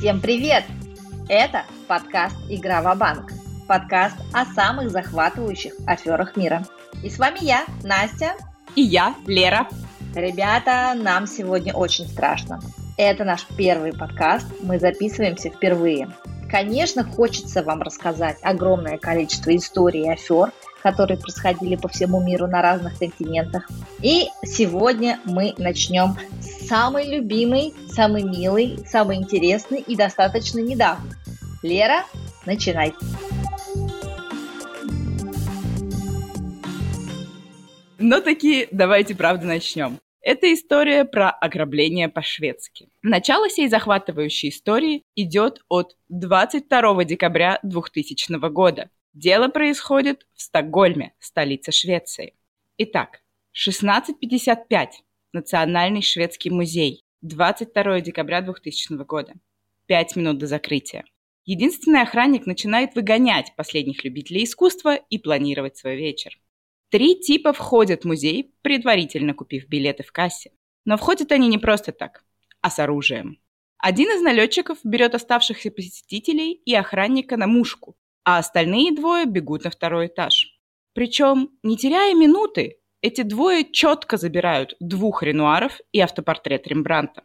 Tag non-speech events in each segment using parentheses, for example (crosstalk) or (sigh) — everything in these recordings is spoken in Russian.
Всем привет! Это подкаст «Игра в банк подкаст о самых захватывающих аферах мира. И с вами я, Настя. И я, Лера. Ребята, нам сегодня очень страшно. Это наш первый подкаст, мы записываемся впервые. Конечно, хочется вам рассказать огромное количество историй и афер, которые происходили по всему миру на разных континентах. И сегодня мы начнем с самой любимой, самой милой, самой интересной и достаточно недавно. Лера, начинай. Но таки давайте правда начнем. Это история про ограбление по-шведски. Начало сей захватывающей истории идет от 22 декабря 2000 года. Дело происходит в Стокгольме, столице Швеции. Итак, 16.55. Национальный шведский музей. 22 декабря 2000 года. Пять минут до закрытия. Единственный охранник начинает выгонять последних любителей искусства и планировать свой вечер. Три типа входят в музей, предварительно купив билеты в кассе. Но входят они не просто так, а с оружием. Один из налетчиков берет оставшихся посетителей и охранника на мушку, а остальные двое бегут на второй этаж. Причем, не теряя минуты, эти двое четко забирают двух Ренуаров и автопортрет Рембранта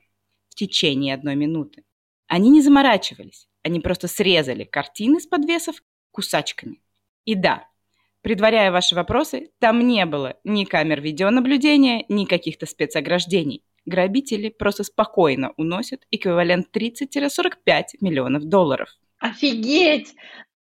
в течение одной минуты. Они не заморачивались, они просто срезали картины с подвесов кусачками. И да, предваряя ваши вопросы, там не было ни камер видеонаблюдения, ни каких-то спецограждений. Грабители просто спокойно уносят эквивалент 30-45 миллионов долларов. Офигеть!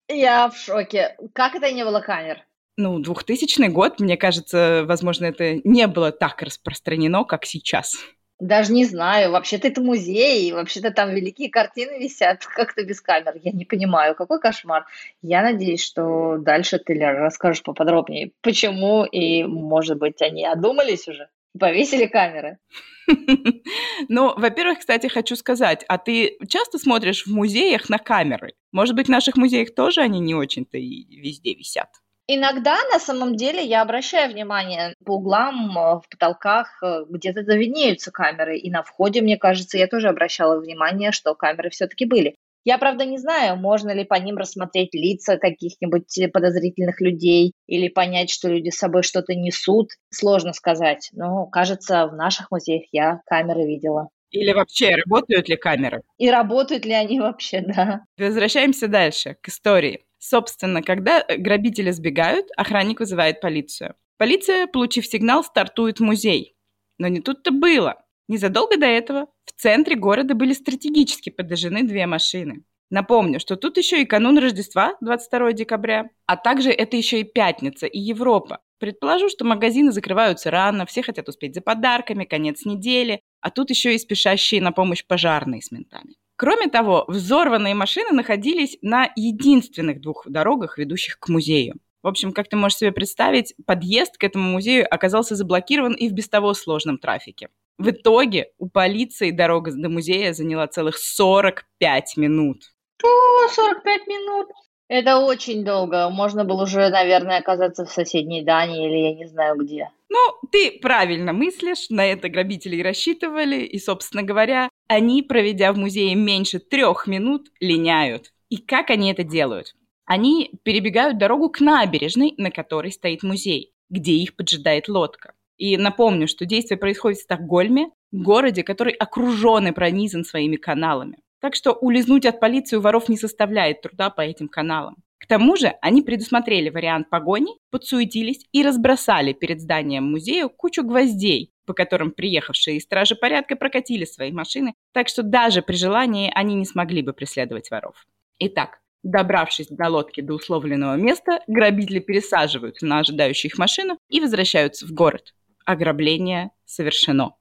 Я в шоке. Как это не было камер? Ну, 2000 год, мне кажется, возможно, это не было так распространено, как сейчас. Даже не знаю. Вообще-то это музей, вообще-то там великие картины висят. (laughs) Как-то без камер. Я не понимаю, какой кошмар. Я надеюсь, что дальше ты, Лера, расскажешь поподробнее, почему и, может быть, они одумались уже повесили камеры. (laughs) Ну, во-первых, кстати, хочу сказать, а ты часто смотришь в музеях на камеры? Может быть, в наших музеях тоже они не очень-то и везде висят? Иногда, на самом деле, я обращаю внимание по углам, э, в потолках, э, где-то виднеются камеры. И на входе, мне кажется, я тоже обращала внимание, что камеры все-таки были. Я, правда, не знаю, можно ли по ним рассмотреть лица каких-нибудь подозрительных людей или понять, что люди с собой что-то несут. Сложно сказать. Но, кажется, в наших музеях я камеры видела. Или вообще, работают ли камеры? И работают ли они вообще, (laughs) да. Возвращаемся дальше, к истории. Собственно, когда грабители сбегают, охранник вызывает полицию. Полиция, получив сигнал, стартует в музей. Но не тут-то было. Незадолго до этого в центре города были стратегически подожжены две машины. Напомню, что тут еще и канун Рождества, 22 декабря, а также это еще и пятница и Европа. Предположу, что магазины закрываются рано, все хотят успеть за подарками, конец недели, а тут еще и спешащие на помощь пожарные с ментами. Кроме того, взорванные машины находились на единственных двух дорогах, ведущих к музею. В общем, как ты можешь себе представить, подъезд к этому музею оказался заблокирован и в без того сложном трафике. В итоге у полиции дорога до музея заняла целых 45 минут. О, 45 минут! Это очень долго. Можно было уже, наверное, оказаться в соседней Дании или я не знаю где. Ну, ты правильно мыслишь, на это грабители и рассчитывали, и, собственно говоря, они, проведя в музее меньше трех минут, линяют. И как они это делают? Они перебегают дорогу к набережной, на которой стоит музей, где их поджидает лодка. И напомню, что действие происходит в Стокгольме, городе, который окружен и пронизан своими каналами. Так что улизнуть от полиции у воров не составляет труда по этим каналам. К тому же они предусмотрели вариант погони, подсуетились и разбросали перед зданием музея кучу гвоздей, по которым приехавшие стражи порядка прокатили свои машины, так что даже при желании они не смогли бы преследовать воров. Итак, Добравшись до лодки до условленного места, грабители пересаживаются на ожидающую их машину и возвращаются в город ограбление совершено.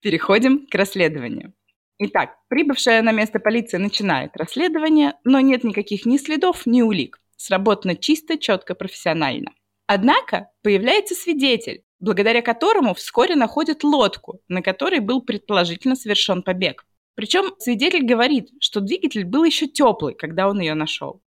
Переходим к расследованию. Итак, прибывшая на место полиция начинает расследование, но нет никаких ни следов, ни улик. Сработано чисто, четко, профессионально. Однако появляется свидетель, благодаря которому вскоре находят лодку, на которой был предположительно совершен побег. Причем свидетель говорит, что двигатель был еще теплый, когда он ее нашел.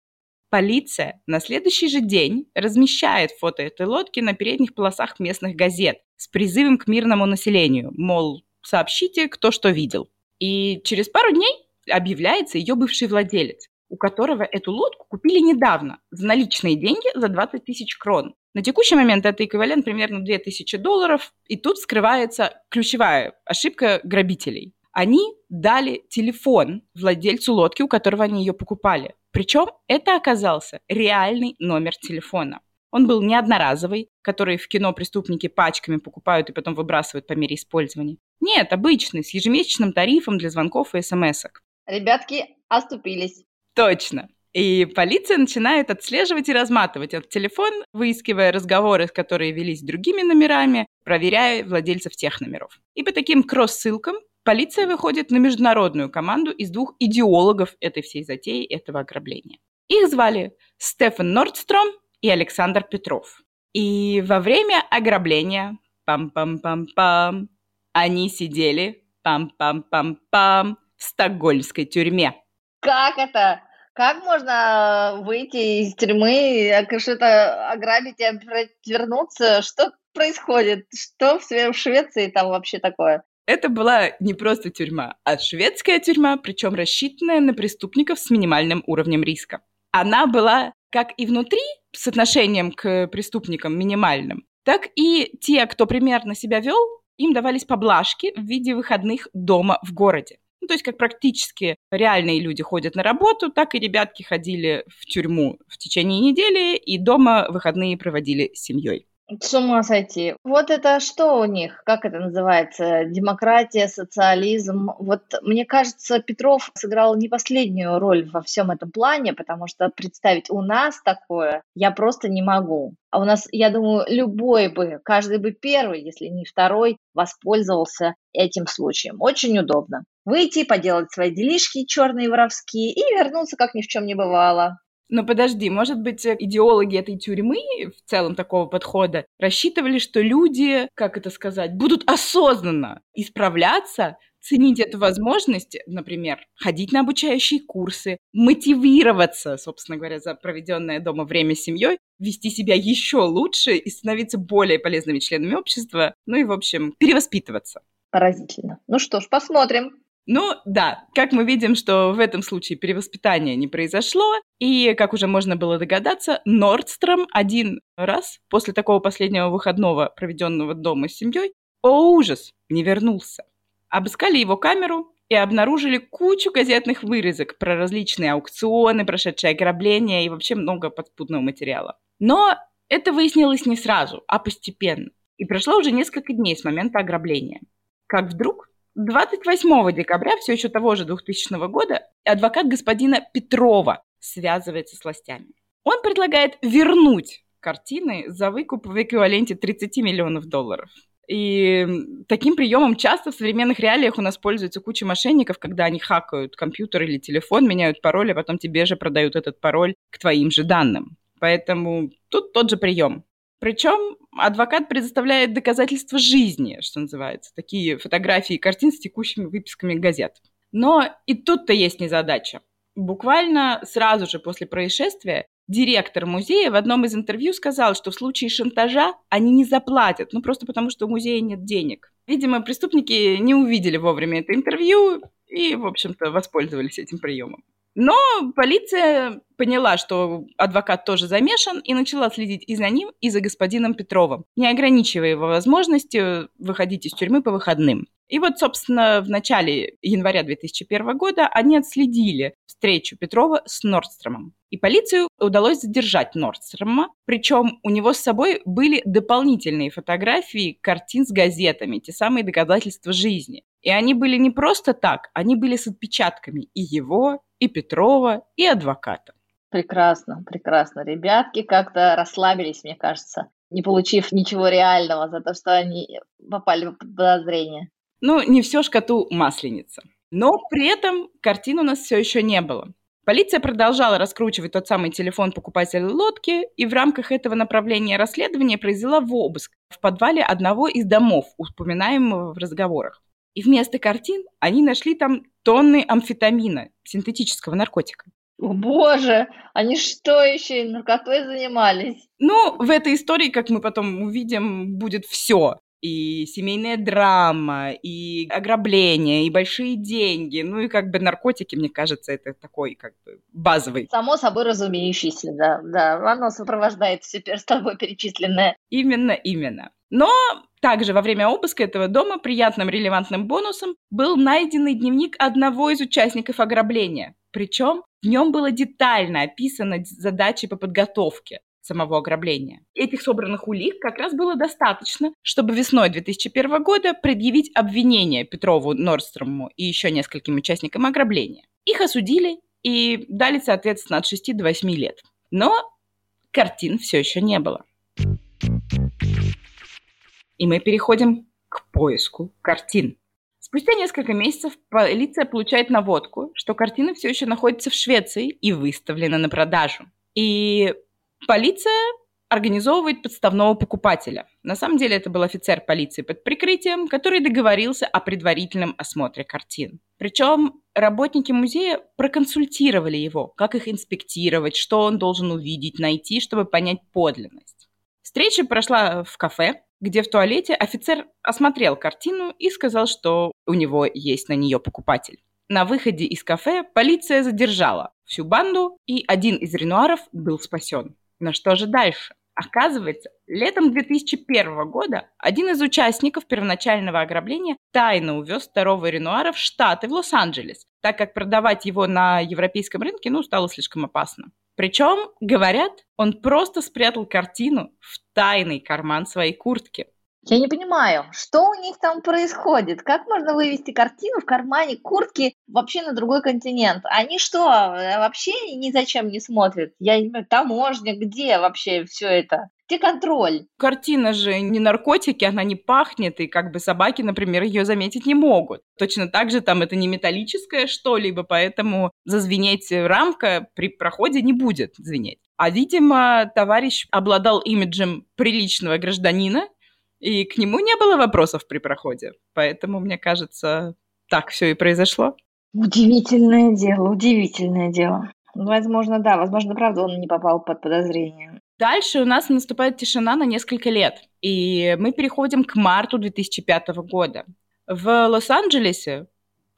Полиция на следующий же день размещает фото этой лодки на передних полосах местных газет с призывом к мирному населению, мол, сообщите, кто что видел. И через пару дней объявляется ее бывший владелец, у которого эту лодку купили недавно за наличные деньги за 20 тысяч крон. На текущий момент это эквивалент примерно 2000 долларов, и тут скрывается ключевая ошибка грабителей. Они дали телефон владельцу лодки, у которого они ее покупали. Причем это оказался реальный номер телефона. Он был не одноразовый, который в кино преступники пачками покупают и потом выбрасывают по мере использования. Нет, обычный, с ежемесячным тарифом для звонков и смс-ок. Ребятки оступились. Точно. И полиция начинает отслеживать и разматывать этот телефон, выискивая разговоры, которые велись другими номерами, проверяя владельцев тех номеров. И по таким кросс-ссылкам полиция выходит на международную команду из двух идеологов этой всей затеи, этого ограбления. Их звали Стефан Нордстром и Александр Петров. И во время ограбления, пам-пам-пам-пам, они сидели, пам-пам-пам-пам, в стокгольмской тюрьме. Как это? Как можно выйти из тюрьмы, что-то ограбить и вернуться? Что происходит? Что в Швеции там вообще такое? Это была не просто тюрьма, а шведская тюрьма, причем рассчитанная на преступников с минимальным уровнем риска. Она была как и внутри с отношением к преступникам минимальным, так и те, кто примерно себя вел, им давались поблажки в виде выходных дома в городе. Ну, то есть как практически реальные люди ходят на работу, так и ребятки ходили в тюрьму в течение недели и дома выходные проводили с семьей. С ума сойти. Вот это что у них? Как это называется? Демократия, социализм. Вот мне кажется, Петров сыграл не последнюю роль во всем этом плане, потому что представить у нас такое я просто не могу. А у нас, я думаю, любой бы, каждый бы первый, если не второй, воспользовался этим случаем. Очень удобно. Выйти, поделать свои делишки черные воровские и вернуться, как ни в чем не бывало. Но подожди, может быть, идеологи этой тюрьмы, в целом такого подхода, рассчитывали, что люди, как это сказать, будут осознанно исправляться, ценить эту возможность, например, ходить на обучающие курсы, мотивироваться, собственно говоря, за проведенное дома время с семьей, вести себя еще лучше и становиться более полезными членами общества, ну и, в общем, перевоспитываться. Поразительно. Ну что ж, посмотрим. Ну да, как мы видим, что в этом случае перевоспитание не произошло, и, как уже можно было догадаться, Нордстром один раз после такого последнего выходного, проведенного дома с семьей, о ужас, не вернулся. Обыскали его камеру и обнаружили кучу газетных вырезок про различные аукционы, прошедшие ограбления и вообще много подспудного материала. Но это выяснилось не сразу, а постепенно. И прошло уже несколько дней с момента ограбления. Как вдруг 28 декабря все еще того же 2000 года адвокат господина Петрова связывается с властями. Он предлагает вернуть картины за выкуп в эквиваленте 30 миллионов долларов. И таким приемом часто в современных реалиях у нас пользуется куча мошенников, когда они хакают компьютер или телефон, меняют пароль, а потом тебе же продают этот пароль к твоим же данным. Поэтому тут тот же прием. Причем адвокат предоставляет доказательства жизни, что называется, такие фотографии и картин с текущими выписками газет. Но и тут-то есть незадача. Буквально сразу же после происшествия директор музея в одном из интервью сказал, что в случае шантажа они не заплатят, ну просто потому что у музея нет денег. Видимо, преступники не увидели вовремя это интервью и, в общем-то, воспользовались этим приемом. Но полиция поняла, что адвокат тоже замешан, и начала следить и за ним, и за господином Петровым, не ограничивая его возможности выходить из тюрьмы по выходным. И вот, собственно, в начале января 2001 года они отследили встречу Петрова с Нордстромом. И полицию удалось задержать Нордстрома, причем у него с собой были дополнительные фотографии картин с газетами, те самые доказательства жизни. И они были не просто так, они были с отпечатками и его, и Петрова, и адвоката. Прекрасно, прекрасно. Ребятки как-то расслабились, мне кажется, не получив ничего реального за то, что они попали в подозрение. Ну, не все ж коту масленица. Но при этом картин у нас все еще не было. Полиция продолжала раскручивать тот самый телефон покупателя лодки, и в рамках этого направления расследования произвела в обыск в подвале одного из домов, упоминаемого в разговорах. И вместо картин они нашли там тонны амфетамина, синтетического наркотика. О, боже, они что еще и наркотой занимались? Ну, в этой истории, как мы потом увидим, будет все. и семейная драма, и ограбление, и большие деньги, ну и как бы наркотики, мне кажется, это такой как бы базовый. Само собой разумеющийся, да, да, оно сопровождает все с тобой перечисленное. Именно, именно. Но также во время обыска этого дома приятным релевантным бонусом был найденный дневник одного из участников ограбления. Причем в нем было детально описано задачи по подготовке самого ограбления. Этих собранных улик как раз было достаточно, чтобы весной 2001 года предъявить обвинение Петрову Норстрому и еще нескольким участникам ограбления. Их осудили и дали, соответственно, от 6 до 8 лет. Но картин все еще не было. И мы переходим к поиску картин. Спустя несколько месяцев полиция получает наводку, что картина все еще находится в Швеции и выставлена на продажу. И Полиция организовывает подставного покупателя. На самом деле это был офицер полиции под прикрытием, который договорился о предварительном осмотре картин. Причем работники музея проконсультировали его, как их инспектировать, что он должен увидеть, найти, чтобы понять подлинность. Встреча прошла в кафе, где в туалете офицер осмотрел картину и сказал, что у него есть на нее покупатель. На выходе из кафе полиция задержала всю банду, и один из Ренуаров был спасен. Но что же дальше? Оказывается, летом 2001 года один из участников первоначального ограбления тайно увез второго Ренуара в Штаты, в Лос-Анджелес, так как продавать его на европейском рынке, ну, стало слишком опасно. Причем, говорят, он просто спрятал картину в тайный карман своей куртки. Я не понимаю, что у них там происходит? Как можно вывести картину в кармане куртки вообще на другой континент? Они что, вообще ни зачем не смотрят? Я не понимаю, таможня, где вообще все это? Где контроль? Картина же не наркотики, она не пахнет, и как бы собаки, например, ее заметить не могут. Точно так же там это не металлическое что-либо, поэтому зазвенеть рамка при проходе не будет звенеть. А, видимо, товарищ обладал имиджем приличного гражданина, и к нему не было вопросов при проходе. Поэтому, мне кажется, так все и произошло. Удивительное дело, удивительное дело. Возможно, да, возможно, правда, он не попал под подозрение. Дальше у нас наступает тишина на несколько лет, и мы переходим к марту 2005 года. В Лос-Анджелесе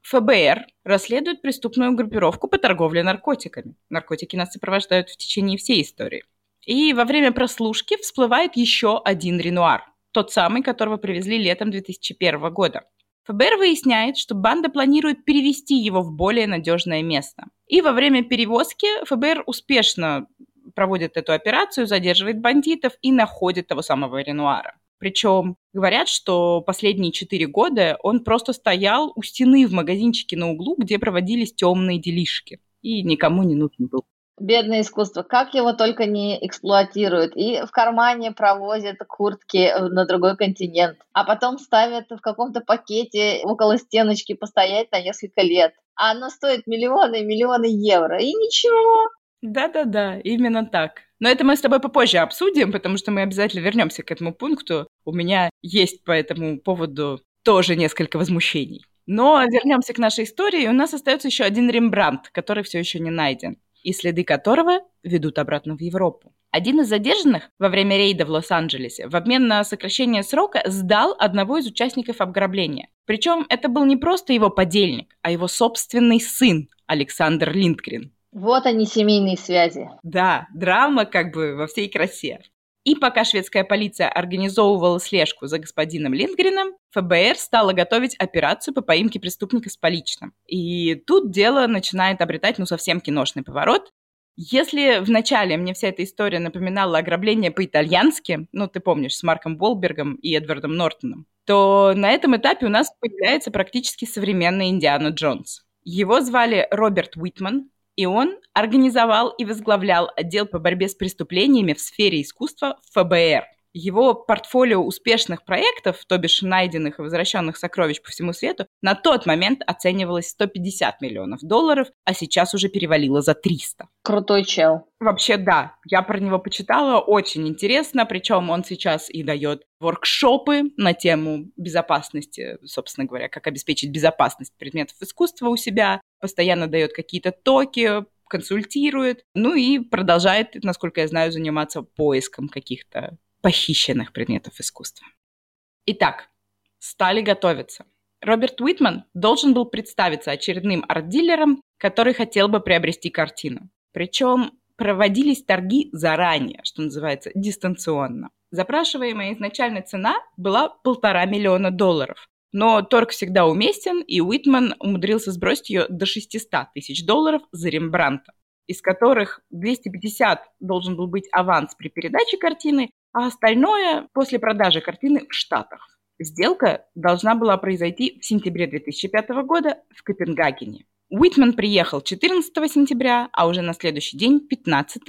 ФБР расследует преступную группировку по торговле наркотиками. Наркотики нас сопровождают в течение всей истории. И во время прослушки всплывает еще один Ренуар – тот самый, которого привезли летом 2001 года. ФБР выясняет, что банда планирует перевести его в более надежное место. И во время перевозки ФБР успешно проводит эту операцию, задерживает бандитов и находит того самого Ренуара. Причем говорят, что последние четыре года он просто стоял у стены в магазинчике на углу, где проводились темные делишки. И никому не нужен был. Бедное искусство, как его только не эксплуатируют. И в кармане провозят куртки на другой континент, а потом ставят в каком-то пакете около стеночки постоять на несколько лет. А оно стоит миллионы и миллионы евро, и ничего. Да-да-да, именно так. Но это мы с тобой попозже обсудим, потому что мы обязательно вернемся к этому пункту. У меня есть по этому поводу тоже несколько возмущений. Но вернемся к нашей истории. У нас остается еще один Рембрандт, который все еще не найден и следы которого ведут обратно в Европу. Один из задержанных во время рейда в Лос-Анджелесе в обмен на сокращение срока сдал одного из участников обграбления. Причем это был не просто его подельник, а его собственный сын Александр Линдгрен. Вот они, семейные связи. Да, драма как бы во всей красе. И пока шведская полиция организовывала слежку за господином Линдгреном, ФБР стала готовить операцию по поимке преступника с поличным. И тут дело начинает обретать, ну, совсем киношный поворот. Если вначале мне вся эта история напоминала ограбление по-итальянски, ну, ты помнишь, с Марком Болбергом и Эдвардом Нортоном, то на этом этапе у нас появляется практически современный Индиана Джонс. Его звали Роберт Уитман, и он организовал и возглавлял отдел по борьбе с преступлениями в сфере искусства ФБР. Его портфолио успешных проектов, то бишь найденных и возвращенных сокровищ по всему свету, на тот момент оценивалось 150 миллионов долларов, а сейчас уже перевалило за 300. Крутой чел. Вообще, да. Я про него почитала, очень интересно, причем он сейчас и дает воркшопы на тему безопасности, собственно говоря, как обеспечить безопасность предметов искусства у себя, постоянно дает какие-то токи, консультирует, ну и продолжает, насколько я знаю, заниматься поиском каких-то похищенных предметов искусства. Итак, стали готовиться. Роберт Уитман должен был представиться очередным арт-дилером, который хотел бы приобрести картину. Причем проводились торги заранее, что называется, дистанционно. Запрашиваемая изначально цена была полтора миллиона долларов. Но торг всегда уместен, и Уитман умудрился сбросить ее до 600 тысяч долларов за Рембранта, из которых 250 должен был быть аванс при передаче картины, а остальное после продажи картины в Штатах. Сделка должна была произойти в сентябре 2005 года в Копенгагене. Уитман приехал 14 сентября, а уже на следующий день, 15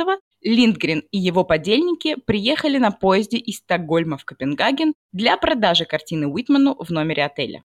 Линдгрен и его подельники приехали на поезде из Стокгольма в Копенгаген для продажи картины Уитману в номере отеля.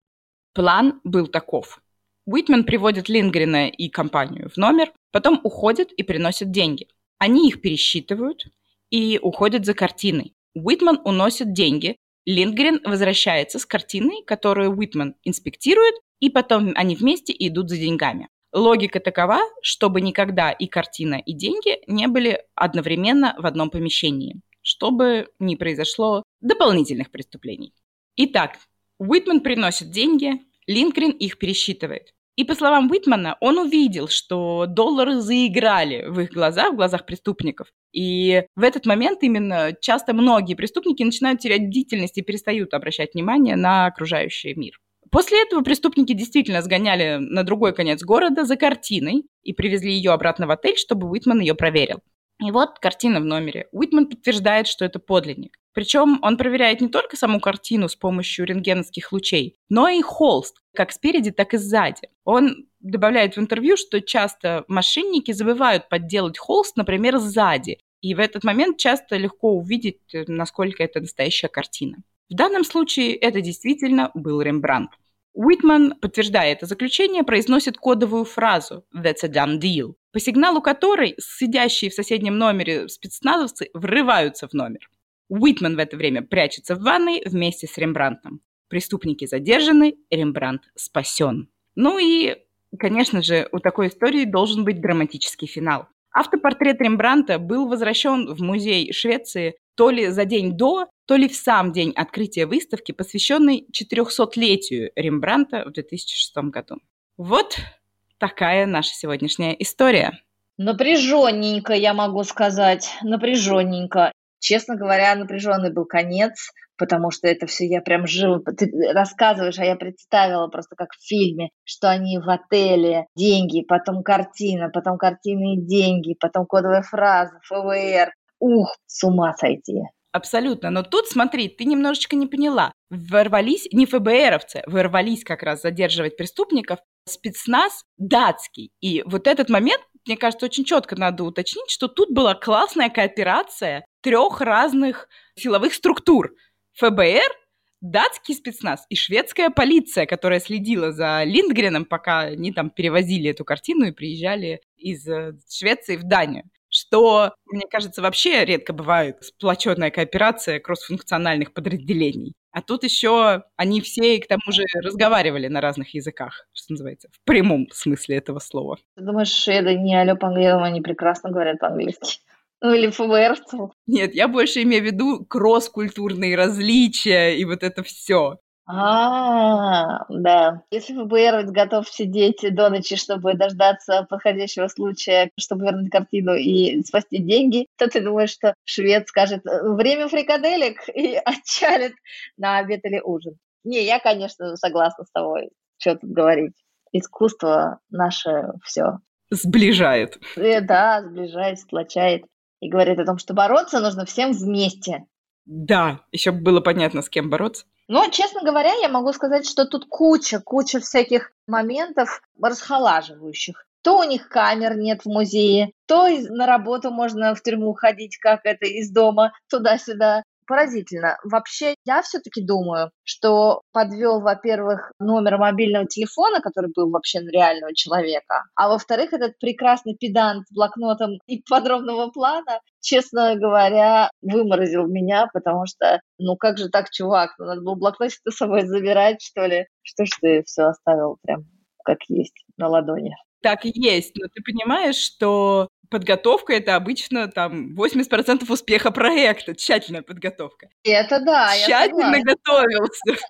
План был таков. Уитман приводит Линдгрена и компанию в номер, потом уходит и приносит деньги. Они их пересчитывают и уходят за картиной. Уитман уносит деньги, Линдгрен возвращается с картиной, которую Уитман инспектирует, и потом они вместе идут за деньгами. Логика такова, чтобы никогда и картина, и деньги не были одновременно в одном помещении, чтобы не произошло дополнительных преступлений. Итак, Уитман приносит деньги, Линдгрен их пересчитывает. И по словам Уитмана, он увидел, что доллары заиграли в их глазах, в глазах преступников. И в этот момент именно часто многие преступники начинают терять бдительность и перестают обращать внимание на окружающий мир. После этого преступники действительно сгоняли на другой конец города за картиной и привезли ее обратно в отель, чтобы Уитман ее проверил. И вот картина в номере. Уитман подтверждает, что это подлинник. Причем он проверяет не только саму картину с помощью рентгеновских лучей, но и холст, как спереди, так и сзади. Он добавляет в интервью, что часто мошенники забывают подделать холст, например, сзади. И в этот момент часто легко увидеть, насколько это настоящая картина. В данном случае это действительно был Рембрандт. Уитман, подтверждая это заключение, произносит кодовую фразу «That's a done deal», по сигналу которой сидящие в соседнем номере спецназовцы врываются в номер. Уитман в это время прячется в ванной вместе с Рембрандтом. Преступники задержаны, Рембрандт спасен. Ну и, конечно же, у такой истории должен быть драматический финал. Автопортрет Рембранта был возвращен в музей Швеции то ли за день до, то ли в сам день открытия выставки, посвященной 400-летию Рембранта в 2006 году. Вот такая наша сегодняшняя история. Напряженненько, я могу сказать, напряженненько. Честно говоря, напряженный был конец, потому что это все я прям живо... Ты рассказываешь, а я представила просто как в фильме, что они в отеле, деньги, потом картина, потом картины и деньги, потом кодовая фраза, ФВР. Ух, с ума сойти. Абсолютно. Но тут, смотри, ты немножечко не поняла. Ворвались не ФБРовцы, ворвались как раз задерживать преступников, спецназ датский. И вот этот момент, мне кажется, очень четко надо уточнить, что тут была классная кооперация трех разных силовых структур. ФБР, датский спецназ и шведская полиция, которая следила за Линдгреном, пока они там перевозили эту картину и приезжали из э, Швеции в Данию что, мне кажется, вообще редко бывает сплоченная кооперация кроссфункциональных подразделений. А тут еще они все, и к тому же, разговаривали на разных языках, что называется, в прямом смысле этого слова. Ты думаешь, шведы не алё по-английски, они прекрасно говорят по-английски? Ну, или ФБРцев. Нет, я больше имею в виду кросс-культурные различия и вот это все. А, да. Если ФБР готов сидеть до ночи, чтобы дождаться подходящего случая, чтобы вернуть картину и спасти деньги, то ты думаешь, что швед скажет «время фрикаделек» (laughs) и отчалит на обед или ужин. Не, я, конечно, согласна с тобой. Что тут говорить. Искусство наше все. Сближает. Э, да, сближает, сплочает. И говорит о том, что бороться нужно всем вместе. Да, еще было понятно, с кем бороться. Но, честно говоря, я могу сказать, что тут куча, куча всяких моментов расхолаживающих. То у них камер нет в музее, то на работу можно в тюрьму ходить, как это из дома, туда-сюда поразительно. Вообще, я все-таки думаю, что подвел, во-первых, номер мобильного телефона, который был вообще на реального человека, а во-вторых, этот прекрасный педант с блокнотом и подробного плана, честно говоря, выморозил меня, потому что, ну как же так, чувак, ну, надо было блокнотик с собой забирать, что ли? Что ж ты все оставил прям как есть на ладони? Так и есть, но ты понимаешь, что подготовка это обычно там 80% успеха проекта, тщательная подготовка. Это да, Тщательно я готовился.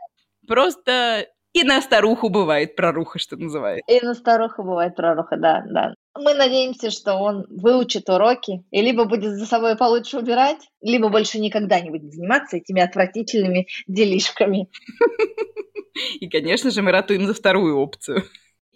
Просто и на старуху бывает проруха, что называется. И на старуху бывает проруха, да, да. Мы надеемся, что он выучит уроки и либо будет за собой получше убирать, либо больше никогда не будет заниматься этими отвратительными делишками. (laughs) И, конечно же, мы ратуем за вторую опцию.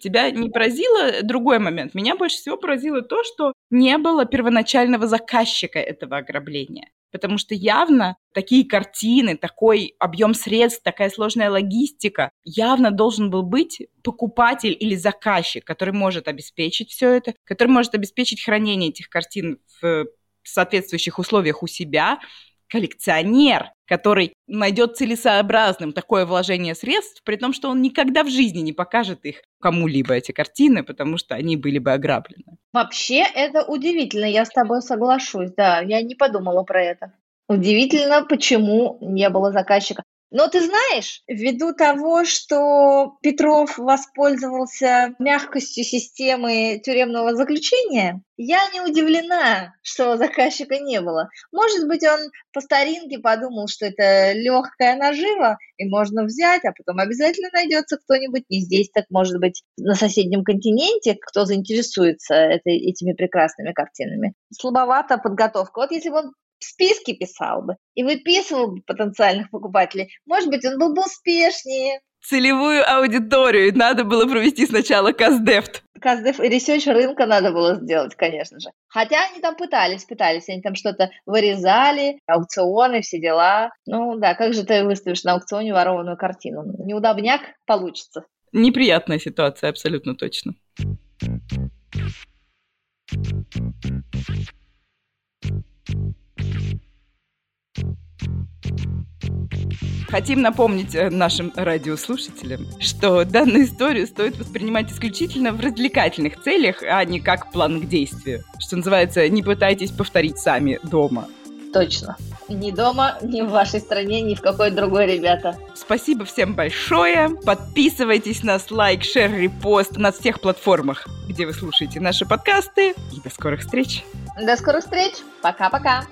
Тебя не поразило другой момент? Меня больше всего поразило то, что не было первоначального заказчика этого ограбления. Потому что явно такие картины, такой объем средств, такая сложная логистика, явно должен был быть покупатель или заказчик, который может обеспечить все это, который может обеспечить хранение этих картин в соответствующих условиях у себя, коллекционер, который найдет целесообразным такое вложение средств, при том, что он никогда в жизни не покажет их кому-либо, эти картины, потому что они были бы ограблены. Вообще, это удивительно, я с тобой соглашусь, да, я не подумала про это. Удивительно, почему не было заказчика. Но ты знаешь, ввиду того, что Петров воспользовался мягкостью системы тюремного заключения, я не удивлена, что заказчика не было. Может быть, он по старинке подумал, что это легкая нажива, и можно взять, а потом обязательно найдется кто-нибудь не здесь, так может быть на соседнем континенте, кто заинтересуется этой, этими прекрасными картинами. Слабовата подготовка. Вот если бы он списки писал бы и выписывал бы потенциальных покупателей, может быть, он был бы успешнее. Целевую аудиторию надо было провести сначала CustDev. CustDev и research рынка надо было сделать, конечно же. Хотя они там пытались, пытались, они там что-то вырезали, аукционы, все дела. Ну да, как же ты выставишь на аукционе ворованную картину? Неудобняк получится. Неприятная ситуация, абсолютно точно. Хотим напомнить э, нашим радиослушателям, что данную историю стоит воспринимать исключительно в развлекательных целях, а не как план к действию. Что называется, не пытайтесь повторить сами дома. Точно. Ни дома, ни в вашей стране, ни в какой другой, ребята. Спасибо всем большое. Подписывайтесь на лайк, шер, репост на всех платформах, где вы слушаете наши подкасты. И до скорых встреч. До скорых встреч. Пока-пока.